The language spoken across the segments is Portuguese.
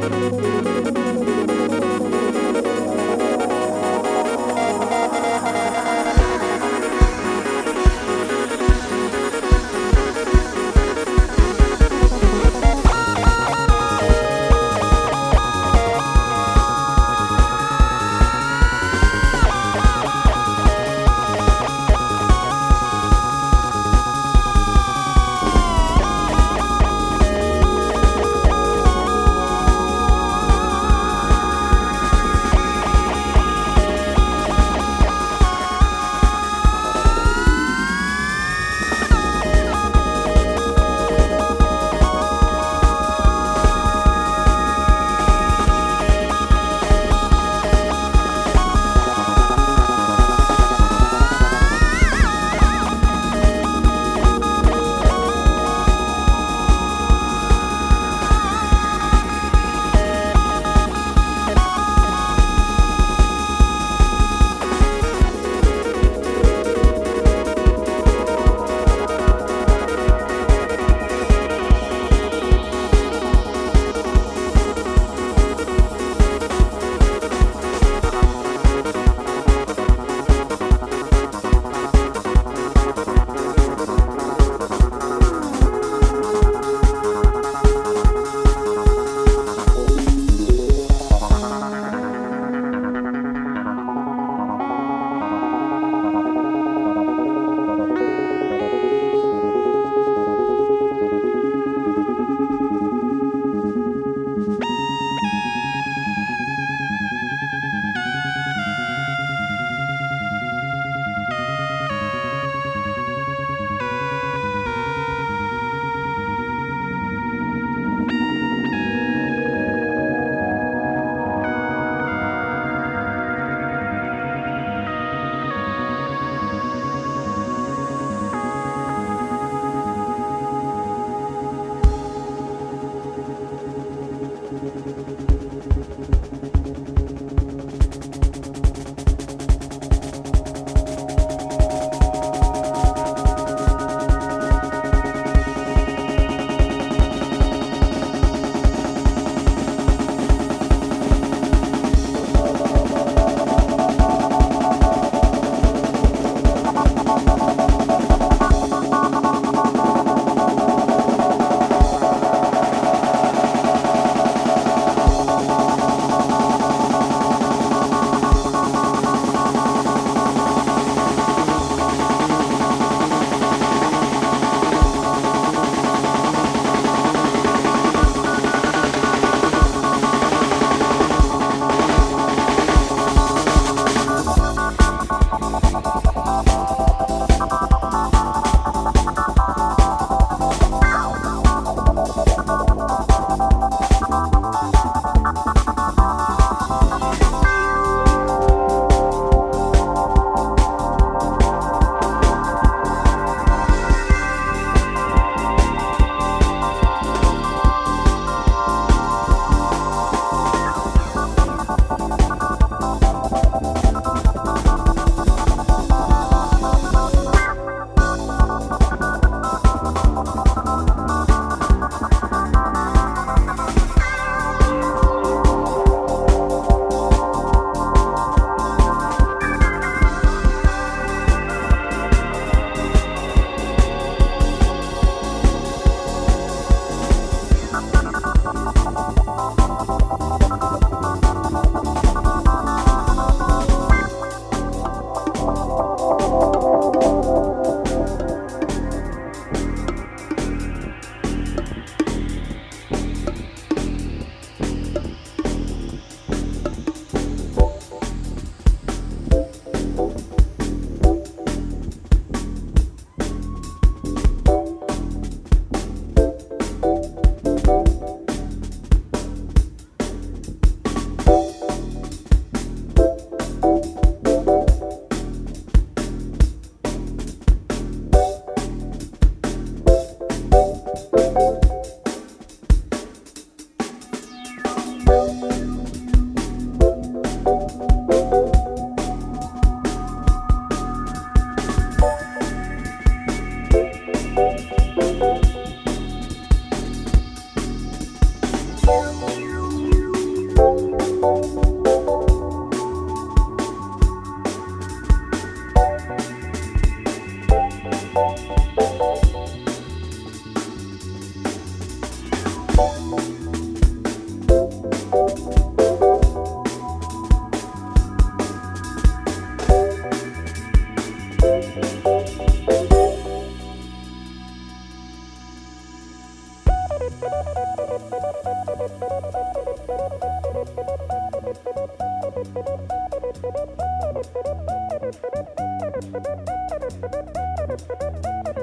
Música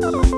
Oh.